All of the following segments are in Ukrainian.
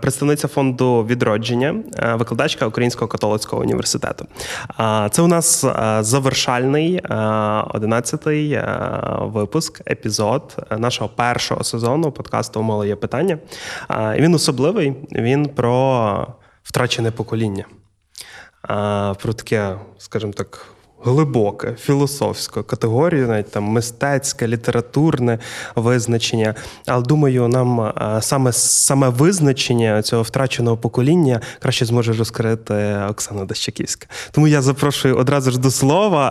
представниця фонду відродження, викладачка Українського католицького університету. Це у нас завершальний 11-й е, випуск, епізод нашого першого сезону подкасту «Умоло є питання. Він особливий. Він про втрачене покоління. Про таке, скажімо так. Глибоке, філософське категорію, навіть там мистецьке, літературне визначення. Але думаю, нам е, саме саме визначення цього втраченого покоління краще зможе розкрити Оксана Дащаківська. Тому я запрошую одразу ж до слова.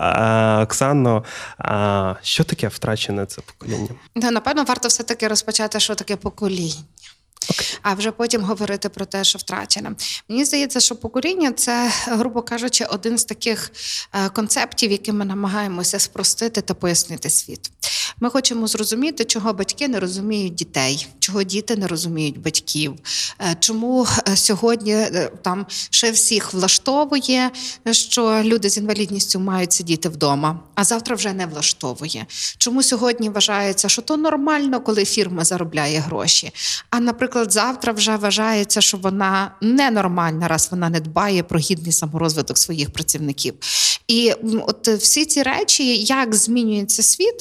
Е, Оксано, е, що таке втрачене це покоління? Ну, напевно, варто все-таки розпочати, що таке покоління. А вже потім говорити про те, що втрачене. Мені здається, що покоління це, грубо кажучи, один з таких е, концептів, яким ми намагаємося спростити та пояснити світ. Ми хочемо зрозуміти, чого батьки не розуміють дітей, чого діти не розуміють батьків, е, чому е, сьогодні е, там ще всіх влаштовує, що люди з інвалідністю мають сидіти вдома, а завтра вже не влаштовує. Чому сьогодні вважається, що то нормально, коли фірма заробляє гроші? А наприклад, завтра вже вважається, що вона ненормальна, раз вона не дбає про гідний саморозвиток своїх працівників. І от всі ці речі, як змінюється світ,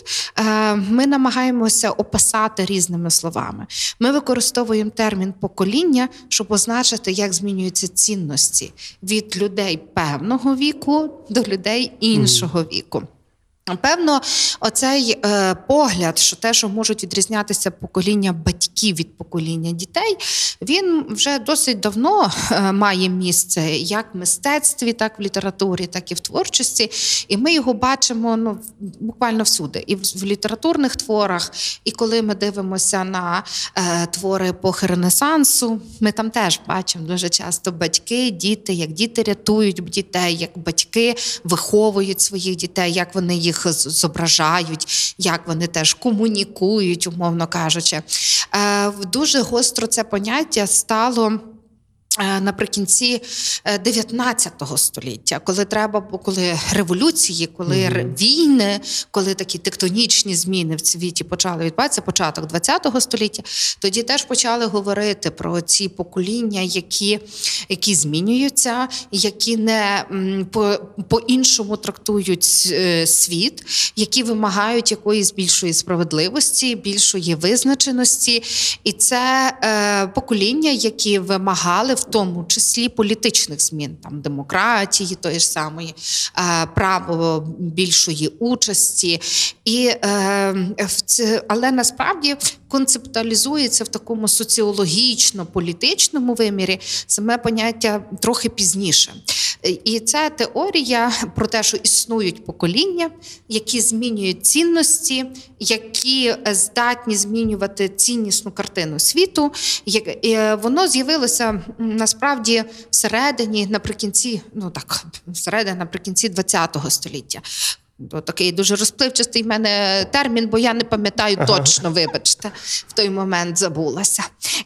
ми намагаємося описати різними словами. Ми використовуємо термін покоління, щоб означити, як змінюються цінності від людей певного віку до людей іншого віку. Певно, оцей е, погляд, що те, що можуть відрізнятися покоління батьків від покоління дітей, він вже досить давно е, має місце як в мистецтві, так в літературі, так і в творчості. І ми його бачимо ну, буквально всюди, і в, в літературних творах, і коли ми дивимося на е, твори епохи Ренесансу, ми там теж бачимо дуже часто батьки, діти, як діти рятують дітей, як батьки виховують своїх дітей, як вони їх з- зображають, як вони теж комунікують, умовно кажучи. Е, Дуже гостро це поняття стало. Е, Наприкінці е, 19 століття, коли треба коли революції, коли ре- війни, коли такі тектонічні зміни в світі почали відбуватися, початок 20 століття, тоді теж почали говорити про ці покоління, які, які змінюються, які не по, по-іншому трактують е, світ, які вимагають якоїсь більшої справедливості, більшої визначеності. І це е, покоління, які вимагали тому числі політичних змін, там демократії, тої ж самої, е, право більшої участі. І, е, в це, але насправді концептуалізується в такому соціологічно-політичному вимірі саме поняття трохи пізніше. І це теорія про те, що існують покоління, які змінюють цінності, які здатні змінювати ціннісну картину світу. Як- Воно з'явилося насправді всередині, наприкінці, ну так, всередині наприкінці ХХ століття. Такий дуже розпливчастий в мене термін, бо я не пам'ятаю точно, вибачте, в той момент забулася.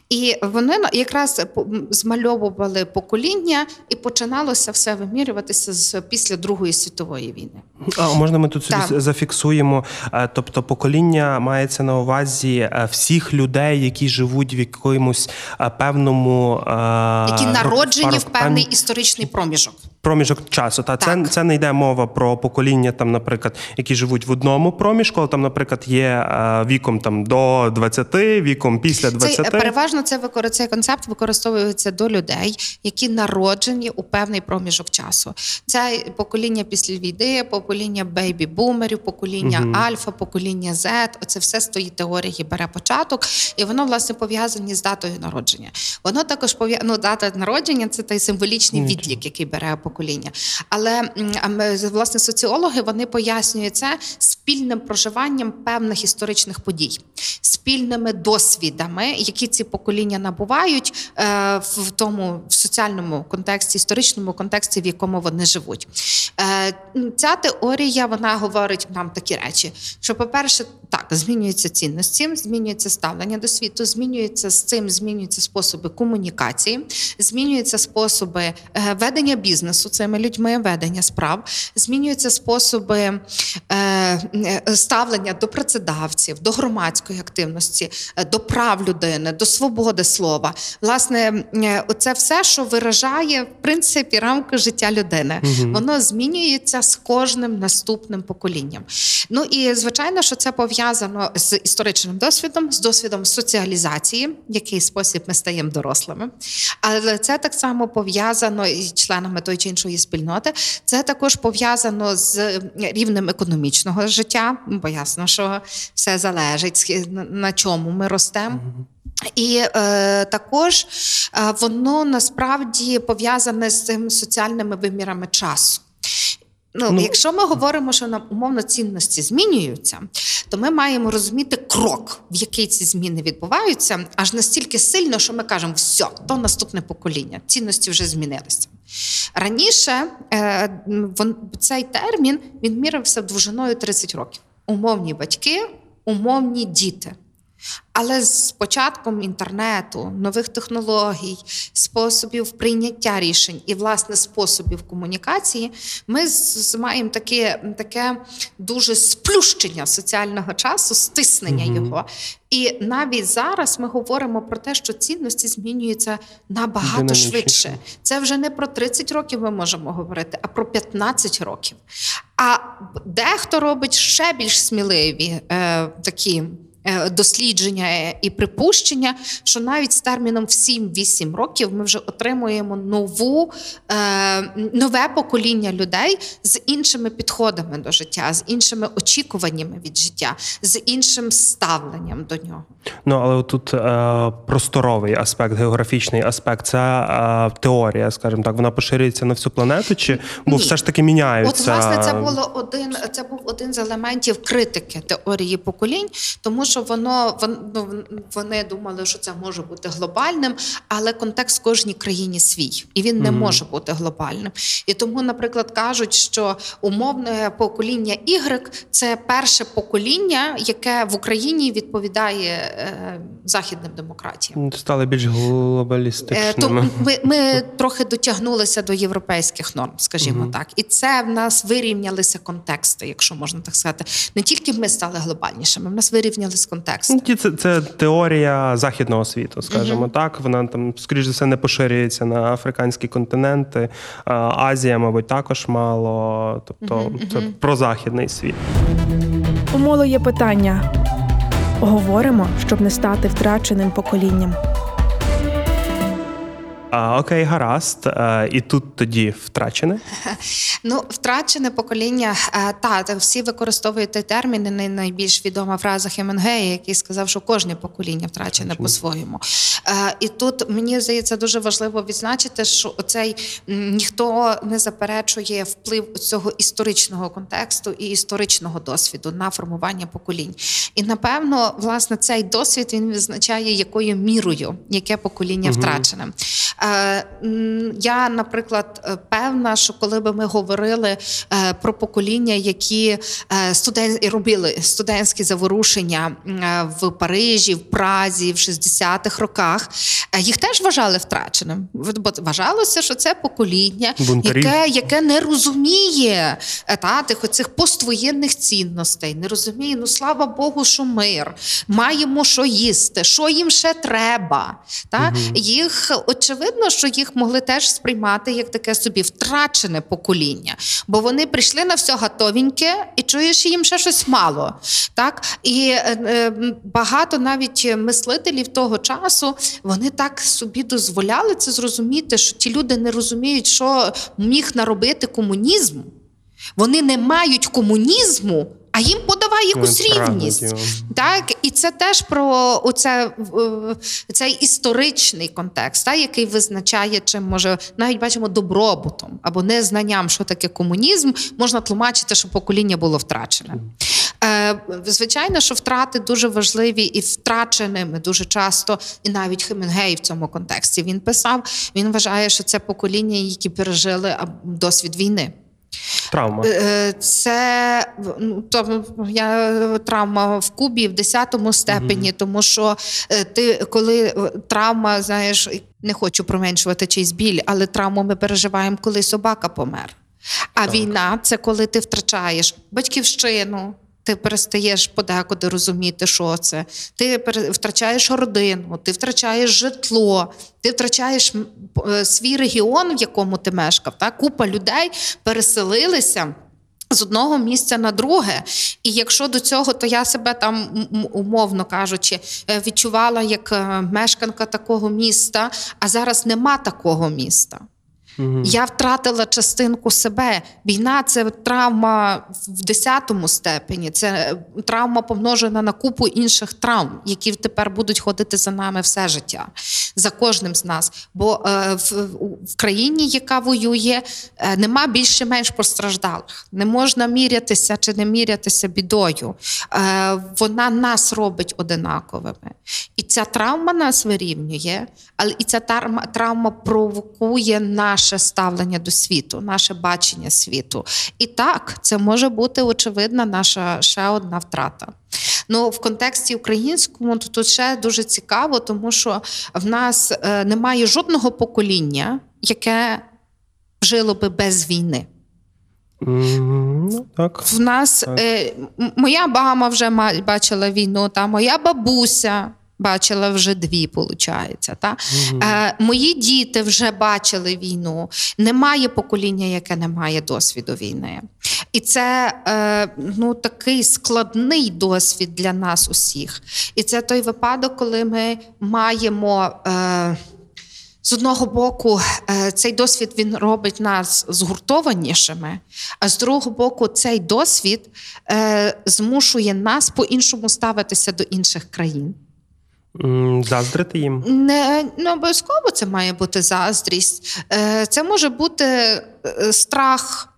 І вони якраз змальовували покоління, і починалося все вимірюватися з після Другої світової війни. А можна ми тут собі зафіксуємо? Тобто, покоління мається на увазі е, всіх людей, які живуть в якомусь е, певному е, Які народжені в певний історичний проміжок. Проміжок часу. Та це, Так. це не йде мова про покоління, там, наприклад, які живуть в одному проміжку, але там, наприклад, є е, віком там до 20, віком після 20. Це переважно це викор- цей концепт використовується до людей, які народжені у певний проміжок часу. Це покоління після війни, покоління бейбі-бумерів, покоління альфа, покоління Z. Оце все з тої теорії бере початок, і воно власне пов'язані з датою народження. Воно також пов'язано ну, дата народження це той символічний відлік, який бере покоління. Але власне соціологи вони пояснюють це з спільним проживанням певних історичних подій, спільними досвідами, які ці покоління набувають е, в тому в соціальному контексті, історичному контексті, в якому вони живуть. Е, Ця теорія вона говорить нам такі речі: що, по-перше, так, змінюються цінності, змінюється ставлення до світу, змінюється з цим, змінюються способи комунікації, змінюються способи е, ведення бізнесу цими людьми, ведення справ, змінюються способи ставлення до працедавців, до громадської активності, е, до прав людини, до свободи слова. Власне, е, це все, що виражає в принципі рамки життя людини. Воно змінюється з кожним наступним поколінням. Ну і звичайно, що це пов'язано з історичним досвідом, з досвідом соціалізації, в який спосіб ми стаємо дорослими. Але це так само пов'язано із членами тої чи іншої спільноти. Це також пов'язано з рівнем економічного життя, бо ясно, що все залежить на- на чому ми ростемо. І е, також е, воно насправді пов'язане з цими соціальними вимірами часу. Ну, Ну, якщо ми говоримо, що нам умовно цінності змінюються, то ми маємо розуміти крок, в який ці зміни відбуваються, аж настільки сильно, що ми кажемо, все, то наступне покоління, цінності вже змінилися. Раніше е, цей термін він мірився довжиною 30 років. Умовні батьки, умовні діти. Але з початком інтернету, нових технологій, способів прийняття рішень і власне способів комунікації, ми маємо таке, таке дуже сплющення соціального часу, стиснення його. І навіть зараз ми говоримо про те, що цінності змінюються набагато Динамічніше. швидше. Це вже не про 30 років ми можемо говорити, а про 15 років. А дехто робить ще більш сміливі е, такі. Е, Дослідження і припущення, що навіть з терміном в 7-8 років ми вже отримуємо нову, е, нове покоління людей з іншими підходами до життя, з іншими очікуваннями від життя, з іншим ставленням до нього. Ну але тут е, просторовий аспект, географічний аспект, це е, теорія, скажімо так, вона поширюється на всю планету, чи бо Ні. все ж таки міняються. От, власне, це було один. Це був один з елементів критики теорії поколінь, тому що воно вон- ну, вони думали, що це може бути глобальним, але контекст в кожній країні свій, і він не може бути глобальним. І тому, наприклад, кажуть, що умовне покоління Y – це перше покоління, яке в Україні відповідає е, західним демократіям. Стали більш Е, То ми, ми трохи дотягнулися до європейських норм, скажімо так, і це в нас вирівнялися контексти, якщо можна так сказати. Не тільки ми стали глобальнішими, в нас вирівнялись контексти. Ну, Це, це теорія західного світу, скажімо так. Вона там, скоріш за все, не поширюється на африканські континенти. Азія, мабуть, також мало. Тобто, це про західний світ. У моло є питання. Говоримо, щоб не стати втраченим поколінням. А, окей, гаразд. А, і тут тоді втрачене. Ну, втрачене покоління. е, Та та всі використовують той термін. і найбільш відома фраза Хеменгея, який сказав, що кожне покоління втрачене по-своєму. Е, І тут мені здається дуже важливо відзначити, що оцей ніхто не заперечує вплив цього історичного контексту і історичного досвіду на формування поколінь. І напевно, власне, цей досвід він визначає, якою мірою яке покоління втрачене. Е, Я, наприклад, е, певна, що коли би ми говорили е, про покоління, які е, студен... робили студентські заворушення в Парижі, в Празі в 60-х роках, їх теж вважали втраченим. Бо вважалося, що це покоління, яке, яке не розуміє та, тих оцих поствоєнних цінностей, не розуміє, ну слава Богу, що мир, маємо що їсти, що їм ще треба. Та? Їх очевидно, що їх могли теж сприймати як таке собі втрачене покоління, бо вони прийшли на все готовеньке і чуєш їм ще щось мало. Так? І е, е, багато навіть мислителів того часу вони так собі дозволяли це зрозуміти, що ті люди не розуміють, що міг наробити комунізм. Вони не мають комунізму, а їм подавай якусь рівність. Так, і це теж про оце, цей історичний контекст, так, який визначає, чим може навіть бачимо добробутом або незнанням, що таке комунізм, можна тлумачити, що покоління було втрачене. Е, звичайно, що втрати дуже важливі і втраченими дуже часто, і навіть Хемінгей в цьому контексті він писав. Він вважає, що це покоління, які пережили досвід війни. Травма. Е, Це ну, то, я травма в Кубі в 10 степені, тому що е, ти, коли е, травма, знаєш, не хочу променшувати чийсь біль, але травму ми переживаємо, коли собака помер. А війна це коли ти втрачаєш батьківщину. Ти перестаєш подекуди розуміти, що це. Ти втрачаєш родину, ти втрачаєш житло, ти втрачаєш е, свій регіон, в якому ти мешкав. Так? Купа людей переселилися. З одного місця на друге, і якщо до цього, то я себе там умовно кажучи, е, відчувала як е, мешканка такого міста, а зараз нема такого міста. Я втратила частинку себе. Війна це травма в десятому степені. Це е, травма помножена на купу інших травм, які тепер будуть ходити за нами все життя, за кожним з нас. Бо е, в, в країні, яка воює, е, нема більше менш постраждалих. Не можна мірятися чи не мірятися бідою. Е, вона нас робить одинаковими. І ця травма нас вирівнює, але і ця травма, травма провокує наше ставлення до світу, наше бачення світу. І так, це може бути очевидна наша ще одна втрата. Ну, в контексті українському то тут ще дуже цікаво, тому що в нас е, немає жодного покоління, яке жило би без війни. Ну, так. В нас е, моя мама вже бачила війну, та моя бабуся бачила вже дві, виходить. Та? Е, мої діти вже бачили війну. Немає покоління, яке не має досвіду війни. І це е, ну, такий складний досвід для нас усіх. І це той випадок, коли ми маємо. Е, з одного боку, цей досвід він робить нас згуртованішими, а з другого боку, цей досвід змушує нас по-іншому ставитися до інших країн. Заздрити їм. Не, не обов'язково це має бути заздрість. Е, Це може бути е, страх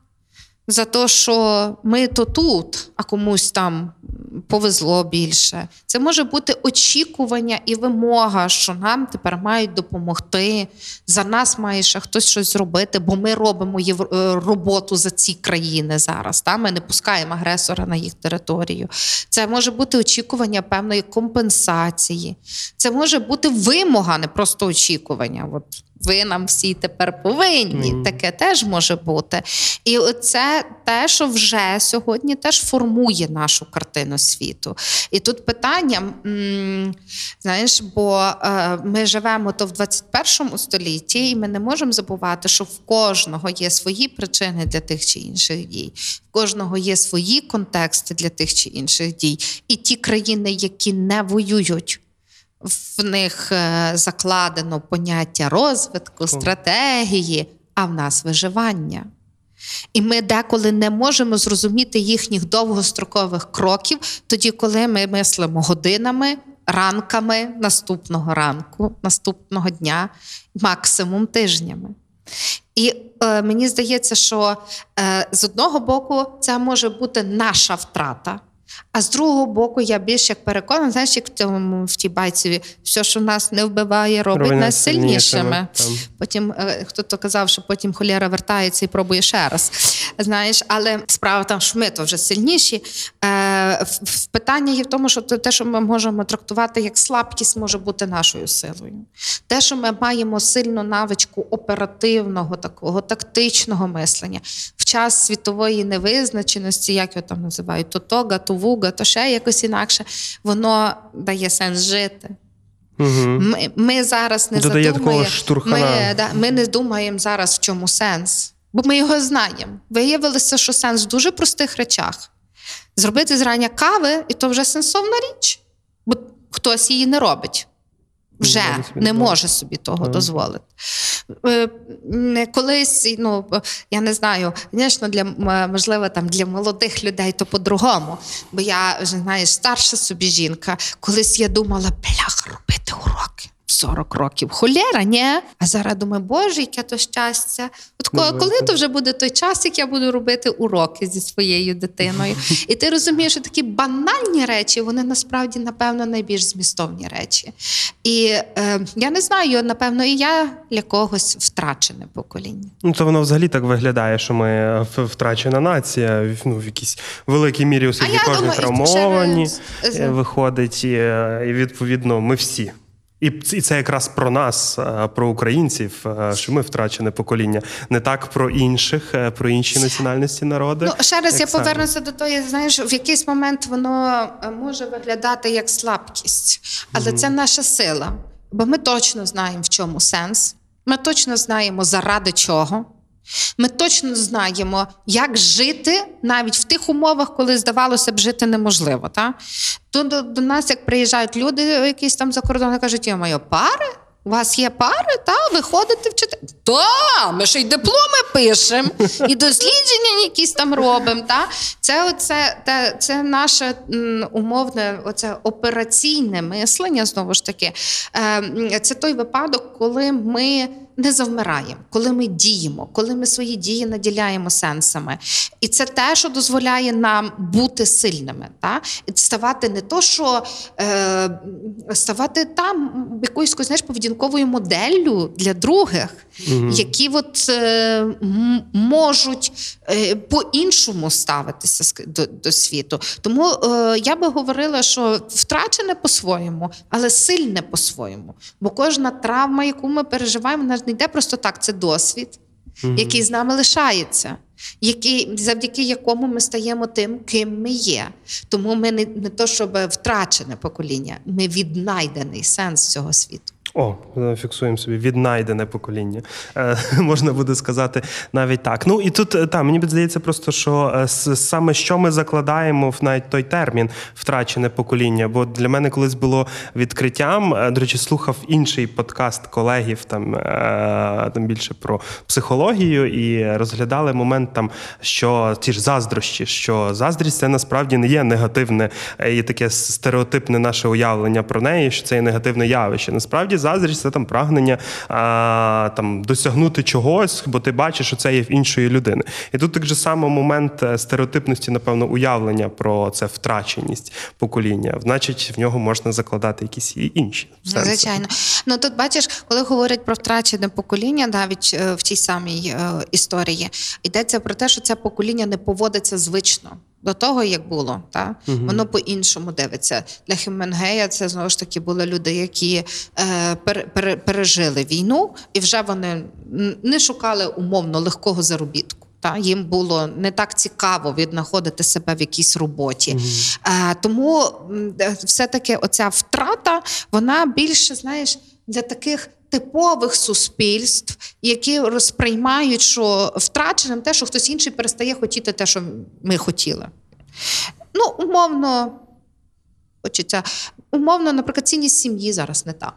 за те, що ми то тут, а комусь там повезло більше. Це може бути очікування і вимога, що нам тепер мають допомогти. За нас має ще хтось щось зробити, бо ми робимо е, роботу за ці країни зараз. Та? Ми не пускаємо агресора на їх територію. Це може бути очікування певної компенсації. Це може бути вимога, не просто очікування. От ви нам всі тепер повинні. Мгм. Таке теж може бути. І це те, що вже сьогодні теж формує нашу картину світу. І тут питання, м, знаєш, бо е, ми живемо то в 21 столітті, і ми не можемо забувати, що в кожного є свої причини для тих чи інших дій, в кожного є свої контексти для тих чи інших дій. І ті країни, які не воюють. В них е, закладено поняття розвитку, стратегії, а в нас виживання. І ми деколи не можемо зрозуміти їхніх довгострокових кроків, тоді, коли ми мислимо годинами, ранками наступного ранку, наступного дня, максимум тижнями. І е, мені здається, що е, з одного боку це може бути наша втрата. А з другого боку, я більш як переконана, знаєш, як в цьому в тій байці, все, що нас не вбиває, робить Робить нас сильнішими, сильнішими. Потім е, хто-то казав, що потім холєра вертається і пробує ще раз. Знаєш, але справа там, що ми то вже сильніші. Е, питання є в тому, що те, що ми можемо трактувати як слабкість, може бути нашою силою. Те, що ми маємо сильну навичку оперативного, такого тактичного мислення час світової невизначеності, як його там називають, то тога, то вуга, то ще якось інакше, воно дає сенс жити. Угу. Ми, ми зараз не Додає задумаємо. Ми, да, ми не думаємо зараз, в чому сенс. Бо ми його знаємо. Виявилося, що сенс в дуже простих речах. Зробити зрання кави, і то вже сенсовна річ. Бо хтось її не робить. Вже не може собі того Так. дозволити. Е, Колись, ну я не знаю, звісно, для можливо, там для молодих людей то по-другому. Бо я вже знаєш, старша собі жінка. Колись я думала, бляха, робити уроки. 40 років. Холєра, ні. А зараз думаю, боже, яке то щастя. От ко- коли то вже буде той час, як я буду робити уроки зі своєю дитиною. І ти розумієш, що такі банальні речі, вони насправді, напевно, найбільш змістовні речі. І е, я не знаю, напевно, і я для когось втрачене покоління. Ну, то воно взагалі так виглядає, що ми е, втрачена нація, ну, в якійсь великій мірі у світі кожен травмовані е, виходить, і, е, і відповідно ми всі. І це якраз про нас, е, про українців, е, що ми втрачене покоління. Не так про інших, е, про інші національності народи. Ну, ще раз як я саме. повернуся до того, знаєш, в якийсь момент воно може виглядати як слабкість, але це наша сила. Бо ми точно знаємо, в чому сенс. Ми точно знаємо, заради чого. Ми точно знаємо, як жити навіть в тих умовах, коли здавалося б жити неможливо. Та? То до, до нас, як приїжджають люди, якісь там за кордон, кажуть, я маю пари. У вас є пари, та ви ходите вчити. Та, ми ще й дипломи пишемо, і дослідження якісь там робимо. Та? Це, оце, те, це наше умовне, оце операційне мислення, знову ж таки. Е, це той випадок, коли ми не завмираємо, коли ми діємо, коли ми свої дії наділяємо сенсами. І це те, що дозволяє нам бути сильними, та? І ставати не то, що е, ставати там якоюсь знаєш, поведінковою моделлю для других, які от, е, можуть е, по-іншому ставитися до, до світу. Тому е, я би говорила, що втрачене по-своєму, але сильне по-своєму. Бо кожна травма, яку ми переживаємо, вона ж не йде просто так, це досвід, який з нами лишається. Який, завдяки якому ми стаємо тим, ким ми є. Тому ми не, не то, щоб втрачене покоління, ми віднайдений сенс цього світу. О, фіксуємо собі віднайдене покоління. Е, можна буде сказати навіть так. Ну і тут е, та мені здається, просто що е, саме що ми закладаємо в навіть той термін втрачене покоління. Бо для мене колись було відкриттям. е, До речі, слухав інший подкаст колегів там, е, там більше про психологію, і розглядали момент там, що ті ж заздрощі, що заздрість це насправді не є негативне і таке стереотипне наше уявлення про неї, що це є негативне явище. Насправді заздрість це там прагнення а, там досягнути чогось, бо ти бачиш, що це є в іншої людини. І тут так же само момент е, стереотипності, напевно, уявлення про це втраченість покоління. Значить, в нього можна закладати якісь і інші сенси. Звичайно. Ну тут бачиш, коли говорять про втрачене покоління, навіть е, в тій самій е, історії, йдеться про те, що це покоління не поводиться звично. До того, як було, та воно по-іншому дивиться. Для Хеменгея це знову ж таки були люди, які е, пере, пере, пережили війну, і вже вони не шукали умовно легкого заробітку. Та їм було не так цікаво віднаходити себе в якійсь роботі. Е, тому м, е, все-таки оця втрата, вона більше, знаєш, для таких типових суспільств, які розприймають, що втраченим те, що хтось інший перестає хотіти те, що ми хотіли. Ну, умовно, хочеться, умовно, наприклад, цінність сім'ї зараз не та.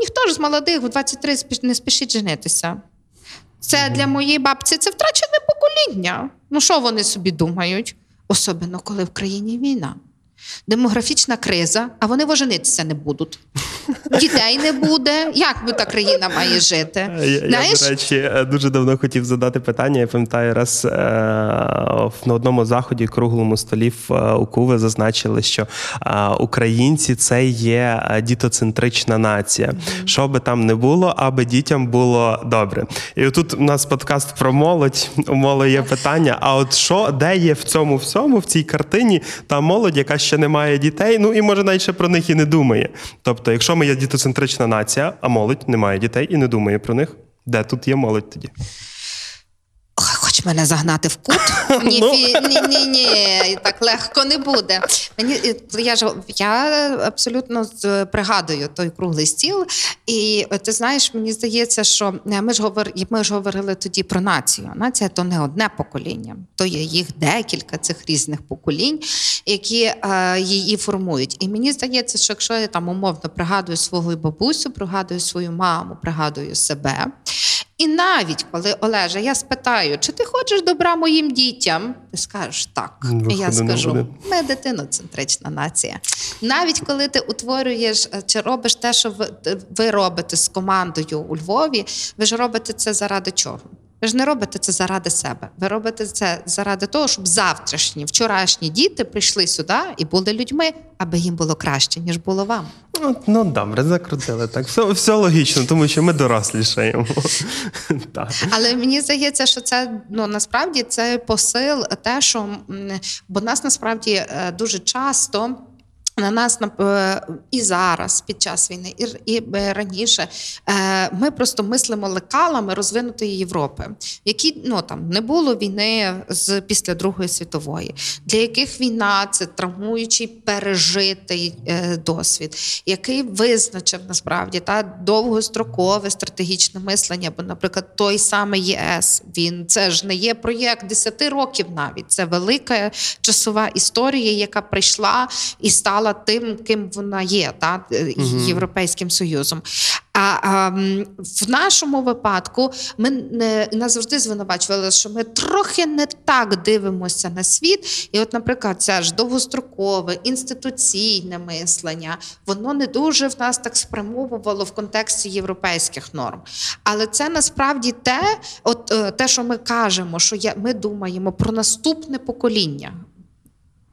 Ніхто ж з молодих в 23 спіш- не спішить женитися. Це для моєї бабці це втрачене покоління. Ну, що вони собі думають? Особливо, коли в країні війна. Демографічна криза, а вони воженитися не будуть. Дітей не буде. Як би та країна має жити? Я, я, Знаєш? до речі, е, дуже давно хотів задати питання. Я пам'ятаю, раз е, на одному заході круглому столі в е, зазначили, що е, українці це є е, дітоцентрична нація. Що би там не було, аби дітям було добре. І отут у нас подкаст про молодь. У молоді є питання: а от що, де є в цьому всьому, в цій картині, та молодь, яка ще не має дітей, ну і може навіть ще про них і не думає. Тобто, якщо ми є дітоцентрична нація, а молодь не має дітей і не думає про них, де тут є молодь тоді? Мене загнати в кут? Ні, Ну. ні, ні, ні, так легко не буде. Мені е, я ж я абсолютно пригадую той круглий стіл. І е, ти знаєш, мені здається, що е, ми ж говор, ми ж говорили тоді про націю. Нація то не одне покоління, то є їх декілька цих різних поколінь, які е, її формують. І мені здається, що якщо я там умовно пригадую свого бабусю, пригадую свою маму, пригадую себе. І навіть коли Олеже, я спитаю, чи ти хочеш добра моїм дітям? Ти скажеш так. Виходи я скажу, буде. ми дитиноцентрична нація. Навіть коли ти утворюєш е, чи робиш те, що ви, ви робите з командою у Львові, ви ж робите це заради чого? Ви ж не робите це заради себе. Ви робите це заради того, щоб завтрашні, вчорашні діти прийшли сюди і були людьми, аби їм було краще, ніж було вам. Ну, ну добре, закрутили так. Все, все логічно, тому що ми дорослішаємо. Але мені здається, що це ну насправді це посил, те, що бо нас насправді е, дуже часто. На нас е, і зараз, під час війни, і, е, раніше е, ми просто мислимо лекалами розвинутої Європи, в якій ну там не було війни з після Другої світової, для яких війна це травмуючий пережитий досвід, який визначив насправді та довгострокове стратегічне мислення. Бо, наприклад, той самий ЄС, він це ж не є проєкт 10 років навіть. Це велика часова історія, яка прийшла і стала тим, ким вона є, та е, Європейським Союзом. А, а в нашому випадку ми не нас завжди звинувачували, що ми трохи не так дивимося на світ. І, от, наприклад, це ж довгострокове інституційне мислення, воно не дуже в нас так спрямовувало в контексті європейських норм. Але це насправді те, от е, те, що ми кажемо, що я, ми думаємо про наступне покоління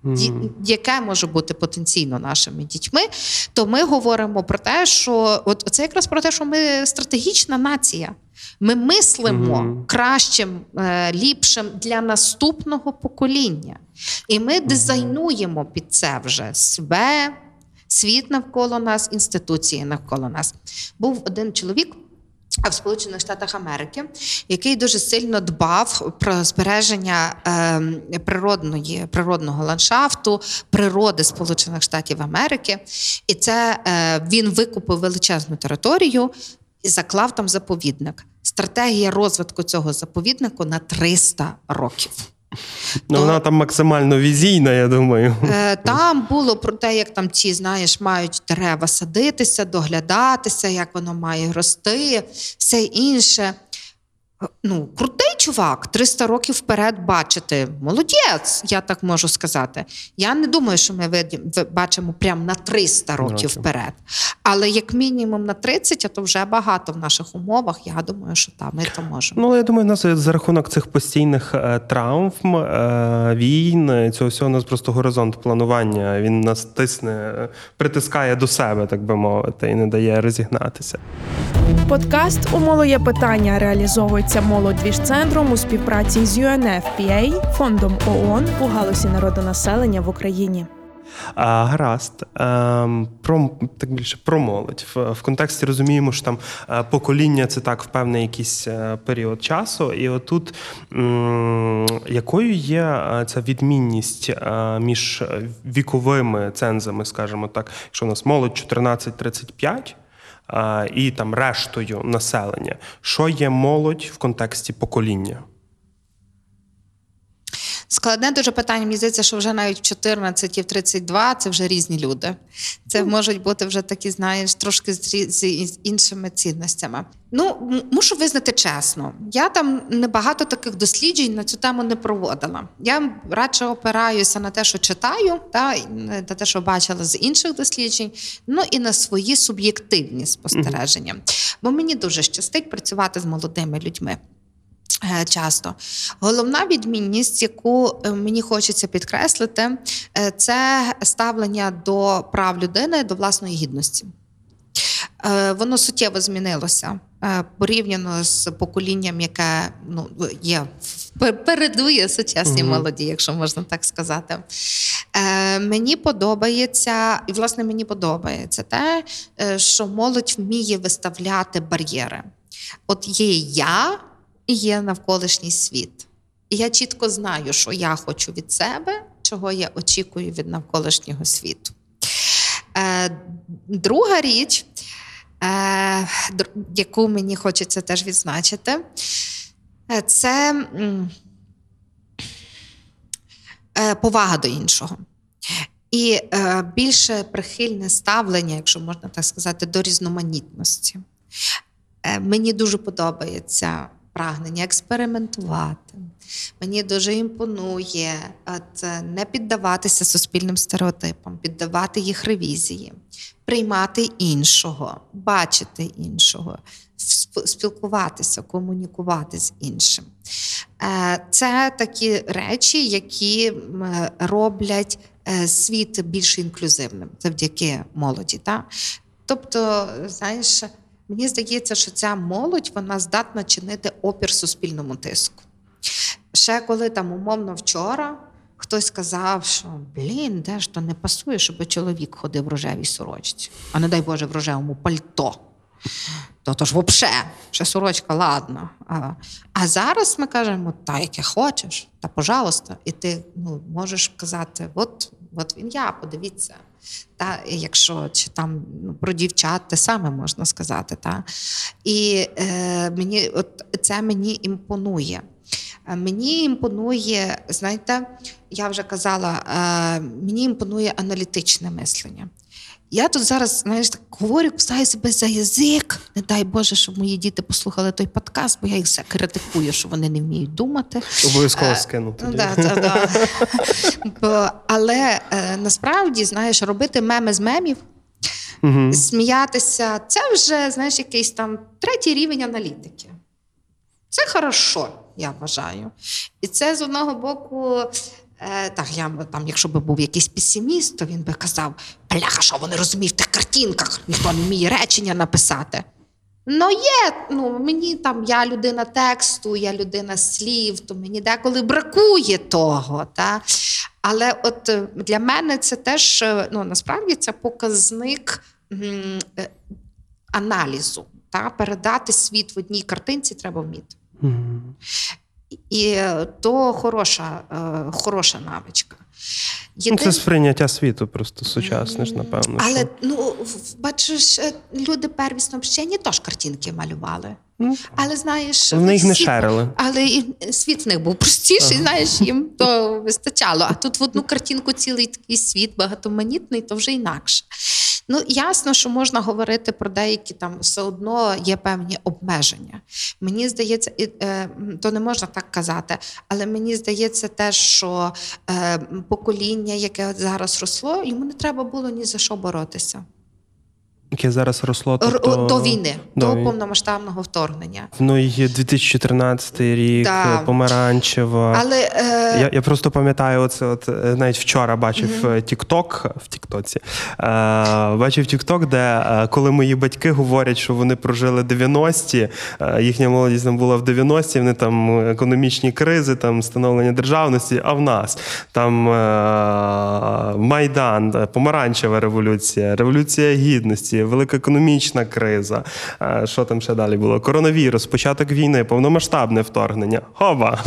ді- яке може бути потенційно нашими дітьми, то ми говоримо про те, що от це якраз про те, що ми стратегічна нація. Ми мислимо Мгм. кращим, е, ліпшим для наступного покоління. І ми дизайнуємо під це вже себе, світ навколо нас, інституції навколо нас. Був один чоловік. В Сполучених Штатах Америки, який дуже сильно дбав про збереження е, природної, природного ландшафту, природи Сполучених Штатів Америки. І це е, він викупив величезну територію і заклав там заповідник. Стратегія розвитку цього заповіднику на 300 років. Ну, вона там максимально візійна, я думаю. Е, Там було про те, як там ці, знаєш, мають дерева садитися, доглядатися, як воно має рости, все інше. Е, Ну, крутий чувак, 300 років вперед бачити. Молодець, я так можу сказати. Я не думаю, що ми бачимо прямо на 300 років Років. вперед. Але як мінімум на 30, а то вже багато в наших умовах. Я думаю, що там ми то можемо. Ну, я думаю, у нас за рахунок цих постійних е, травм, е, війн, е, цього всього у нас просто горизонт планування. Він нас тисне, е, притискає до себе, так би мовити, і не дає розігнатися. Подкаст «Умоло є питання реалізовується молодвіж-центром у співпраці з UNFPA, фондом ООН у галузі народонаселення в Україні. А, гаразд. Ем, про так більше про молодь. В, в контексті розуміємо, що там е, покоління це так в певний якийсь е, період часу. І отут м, якою є е, ця відмінність між віковими цензами, скажімо так, якщо у нас молодь 14-35, е, і там рештою населення, що є молодь в контексті покоління? Складне дуже питання. Мені здається, що вже навіть в 14 і в 32 це вже різні люди. Це можуть бути вже такі, знаєш, трошки з, іншими цінностями. Ну, мушу визнати чесно, я там небагато таких досліджень на цю тему не проводила. Я радше опираюся на те, що читаю, та, на те, що бачила з інших досліджень, ну і на свої суб'єктивні спостереження. Бо мені дуже щастить працювати з молодими людьми. Е, Часто головна відмінність, яку е, мені хочеться підкреслити, е, це ставлення до прав людини до власної гідності. Воно суттєво змінилося порівняно з поколінням, яке ну, є передує сучасній Мгм. молоді, якщо можна так сказати. Мені подобається, і власне мені подобається те, що молодь вміє виставляти бар'єри. От є я і є навколишній світ. І я чітко знаю, що я хочу від себе, чого я очікую від навколишнього світу. Е, друга річ, е, яку мені хочеться теж відзначити, е, це е, повага до іншого. І е, більше прихильне ставлення, якщо можна так сказати, до різноманітності. Мені дуже подобається прагнення експериментувати. Мені дуже імпонує от, е, не піддаватися суспільним стереотипам, піддавати їх ревізії, приймати іншого, бачити іншого, спілкуватися, комунікувати з іншим. Е, Це такі речі, які роблять е, світ більш інклюзивним завдяки молоді. Та? Тобто, знаєш, мені здається, що ця молодь вона здатна чинити опір суспільному тиску. Ще коли там умовно вчора хтось сказав, що блін, де ж то не пасує, щоб чоловік ходив в рожевій сорочці, а не дай Боже, в рожевому пальто. То, то ж взагалі, ще сорочка, ладно. А, а зараз ми кажемо, та яке хочеш, та пожалуйста. І ти ну, можеш казати, от, от він я, подивіться. Та, якщо чи там ну, про дівчат те саме можна сказати. Та? І е, мені, от це мені імпонує. Е, Мені імпонує, знаєте, я вже казала, е, мені імпонує аналітичне мислення. Я тут зараз, знаєш, так говорю, кусаю себе за язик. Не дай Боже, щоб мої діти послухали той подкаст, бо я їх все критикую, що вони не вміють думати. Обов'язково Е, скину Ну, тоді. да, да, да. Бо, але е, насправді, знаєш, робити меми з мемів, сміятися, це вже, знаєш, якийсь там третій рівень аналітики. Це хорошо, я вважаю. І це з одного боку. Е, так, я там, якщо б був якийсь песиміст, то він би казав: бляха, що вони розуміють в тих картинках, ніхто не вміє речення написати. Ну, є, ну мені там я людина тексту, я людина слів, то мені деколи бракує того. Та? Але от е, для мене це теж е, ну, насправді це показник м, аналізу. Та? Передати світ в одній картинці треба вміти. Мгм. І то хороша, е, хороша навичка. Ну, Єдине- це сприйняття світу просто сучасне ж, напевно. Але що. ну бачиш, е, люди первісно вчені теж картинки малювали. Ну, Але знаєш, Вони їх не шерили. Але і світ в них був простіший, знаєш, їм то вистачало. А тут в одну картинку цілий такий світ багатоманітний, то вже інакше. Ну, ясно, що можна говорити про деякі там все одно є певні обмеження. Мені здається, і, е, то не можна так казати, але мені здається те, що е, покоління, яке зараз росло, йому не треба було ні за що боротися. Яке зараз росло. Р- Тобто... До війни, до до повномасштабного вторгнення. Ну, є 2014 рік, Да. помаранчева. Але е, Я, я просто пам'ятаю, оце от е, навіть вчора бачив mm Тікток в Тіктоці. Е, бачив Тікток, де е, коли мої батьки говорять, що вони прожили 90-ті, е, їхня молодість там була в 90-ті, вони там економічні кризи, там становлення державності, а в нас там е, Майдан, е, помаранчева революція, революція гідності, велика економічна криза. Е, що там ще далі було? Коронавірус, початок війни, повномасштабне вторгнення. Хоба!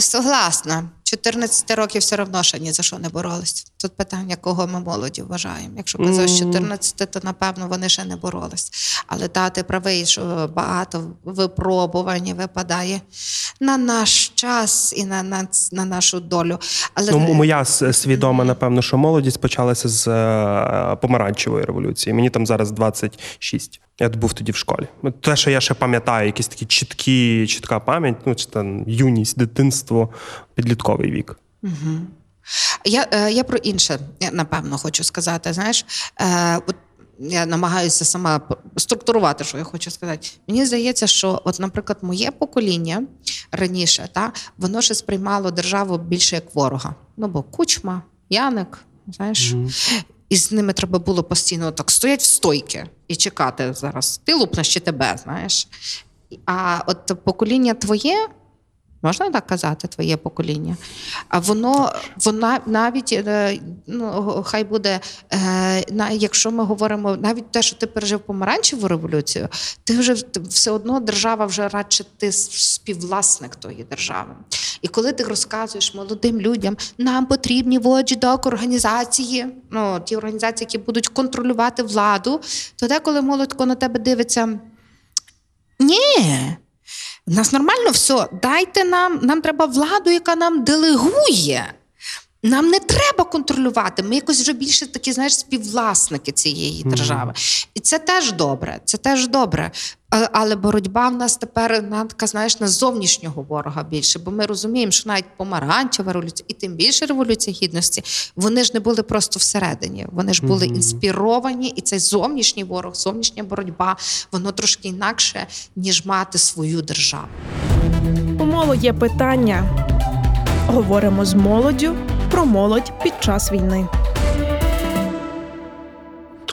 Согласна. 14 років все одно ще ні за що не боролись. Тут питання, кого ми молоді вважаємо. Якщо казав з 14, то напевно вони ще не боролись. Але та ти правий, що багато випробувань випадає на наш час і на, на, на нашу долю. Але Ну, моя свідома, напевно, що молодість почалася з е, помаранчевої революції. Мені там зараз 26. Я був тоді в школі. Те, що я ще пам'ятаю, якісь такі чіткі, чітка пам'ять, ну чи там юність, дитинство, підлітковий вік. Я, е, я про інше, напевно, хочу сказати. Знаєш, е, от я намагаюся сама структурувати, що я хочу сказати. Мені здається, що, от, наприклад, моє покоління раніше, та, воно ще сприймало державу більше як ворога. Ну, бо кучма, Яник, знаєш. І з ними треба було постійно так стоять в стойки і чекати зараз. Ти лупнеш чи тебе, знаєш. А от покоління твоє, можна так казати, твоє покоління. А воно вона навіть е, ну хай буде, е, якщо ми говоримо навіть те, що ти пережив помаранчеву революцію, ти вже все одно держава вже радше ти співвласник тої держави. І коли ти розказуєш молодим людям, нам потрібні watchdog організації, ну ті організації, які будуть контролювати владу, то деколи молодь на тебе дивиться. Ні, нас нормально все. Дайте нам, нам треба владу, яка нам делегує. Нам не треба контролювати. Ми якось вже більше такі, знаєш, співвласники цієї держави. І це теж добре. Це теж добре. Але боротьба в нас тепер на така, знаєш, на зовнішнього ворога більше, бо ми розуміємо, що навіть помаранчева революція, і тим більше революція гідності, вони ж не були просто всередині. Вони ж були інспіровані, і цей зовнішній ворог, зовнішня боротьба, воно трошки інакше, ніж мати свою державу. У моло є питання. Говоримо з молоддю про молодь під час війни.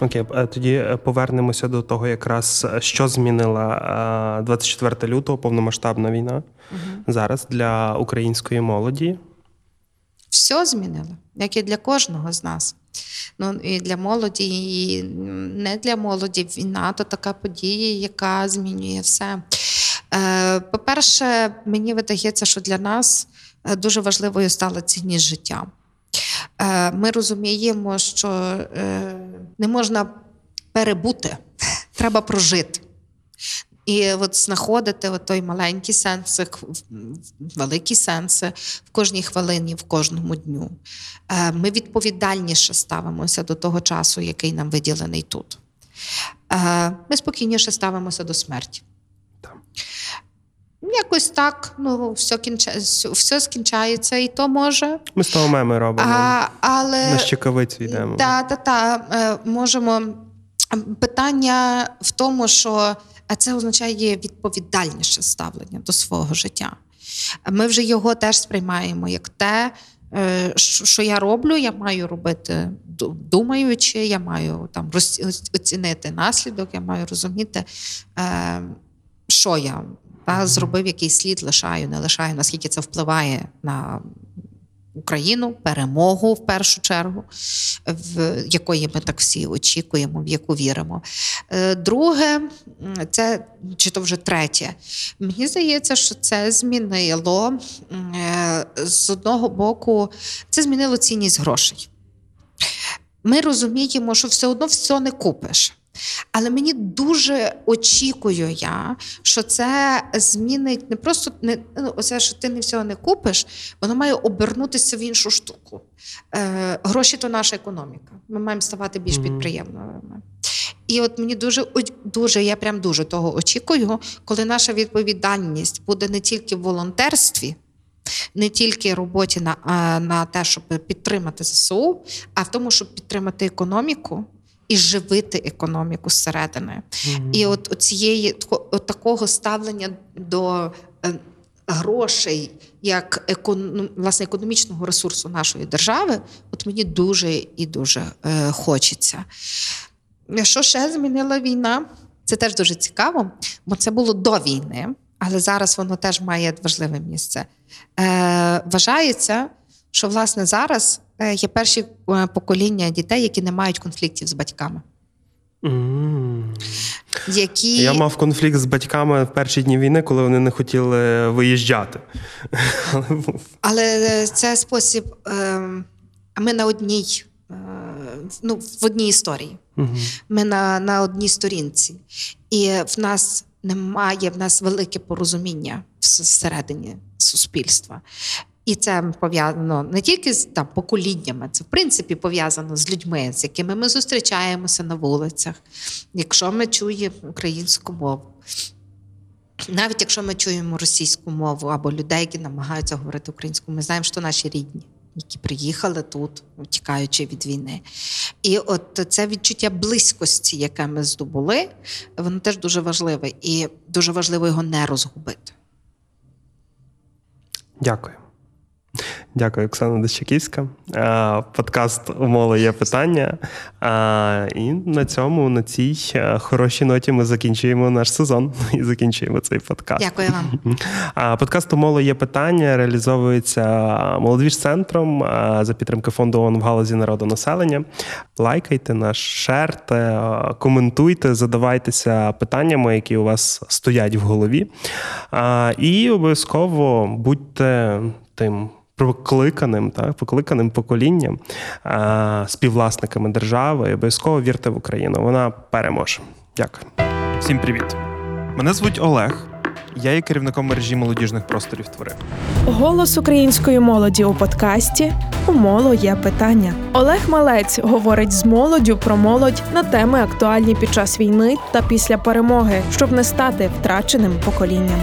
Окей, е, тоді е, повернемося до того, якраз е, що змінила е, 24 лютого повномасштабна війна зараз для української молоді. все змінило, як і для кожного з нас. Ну і для молоді, і не для молоді. Війна то така подія, яка змінює все. Е, По-перше, мені видається, що для нас дуже важливою стала цінність життя. Е, Ми розуміємо, що е, не можна перебути, треба прожити. І от знаходити от той маленький сенс, великі сенси в кожній хвилині, в кожному дню. Е, Ми відповідальніше ставимося до того часу, який нам виділений тут. Е, Ми спокійніше ставимося до смерті. Так. Якось так, ну, все, кінча... все скінчається, і то може. Ми з того меми робимо. А, але... На щекавицю йдемо. Так, так, так. Можемо. Питання в тому, що це означає відповідальніше ставлення до свого життя. Ми вже його теж сприймаємо як те, е, що я роблю, я маю робити думаючи, я маю там оцінити наслідок, я маю розуміти, е, що я та, зробив, який слід лишаю, не лишаю, наскільки це впливає на Україну, перемогу в першу чергу, в якої ми так всі очікуємо, в яку віримо. Е, Друге, це чи то вже третє. Мені здається, що це змінило е, з одного боку, це змінило цінність грошей. Ми розуміємо, що все одно все не купиш. Але мені дуже очікую я, що це змінить не просто не ну, оце, що ти не всього не купиш, воно має обернутися в іншу штуку. Е, гроші то наша економіка. Ми маємо ставати більш підприємними. І от мені дуже дуже, я прям дуже того очікую, коли наша відповідальність буде не тільки в волонтерстві, не тільки роботі на, на те, щоб підтримати ЗСУ, а в тому, щоб підтримати економіку і живити економіку зсередини. І от цієї от такого ставлення до е, грошей як економ, власне, економічного ресурсу нашої держави, от мені дуже і дуже е, хочеться. Що ще змінила війна? Це теж дуже цікаво, бо це було до війни, але зараз воно теж має важливе місце. Е, вважається, що власне зараз е, є перші е, покоління дітей, які не мають конфліктів з батьками. М. Які Я мав конфлікт з батьками в перші дні війни, коли вони не хотіли виїжджати. Але це спосіб. ем, Ми на одній, е, ну, в одній історії. Мгм. Ми на, на одній сторінці. І в нас немає в нас велике порозуміння всередині суспільства. І це пов'язано не тільки з там, поколіннями, це в принципі пов'язано з людьми, з якими ми зустрічаємося на вулицях. Якщо ми чуємо українську мову, навіть якщо ми чуємо російську мову або людей, які намагаються говорити українською, ми знаємо, що наші рідні, які приїхали тут, тікаючи від війни. І от це відчуття близькості, яке ми здобули, воно теж дуже важливе, і дуже важливо його не розгубити. Дякую. Дякую, Оксана Дощаківська. Е, Подкаст Умоло є питання. Е, І на цьому, на цій е, хорошій ноті, ми закінчуємо наш сезон і закінчуємо цей подкаст. Дякую вам. Подкаст «Умоло є питання реалізовується молодіж-центром за підтримки фонду ООН в галузі народонаселення. Лайкайте наш, шерте, коментуйте, задавайтеся питаннями, які у вас стоять в голові. І обов'язково будьте тим. Покликаним, так, покликаним поколінням, а, співвласниками держави, і обов'язково вірте в Україну. Вона переможе. Дякую. Всім привіт! Мене звуть Олег. Я є керівником мережі молодіжних просторів твори. Голос української молоді у подкасті У моло є питання. Олег Малець говорить з молоддю про молодь на теми актуальні під час війни та після перемоги, щоб не стати втраченим поколінням.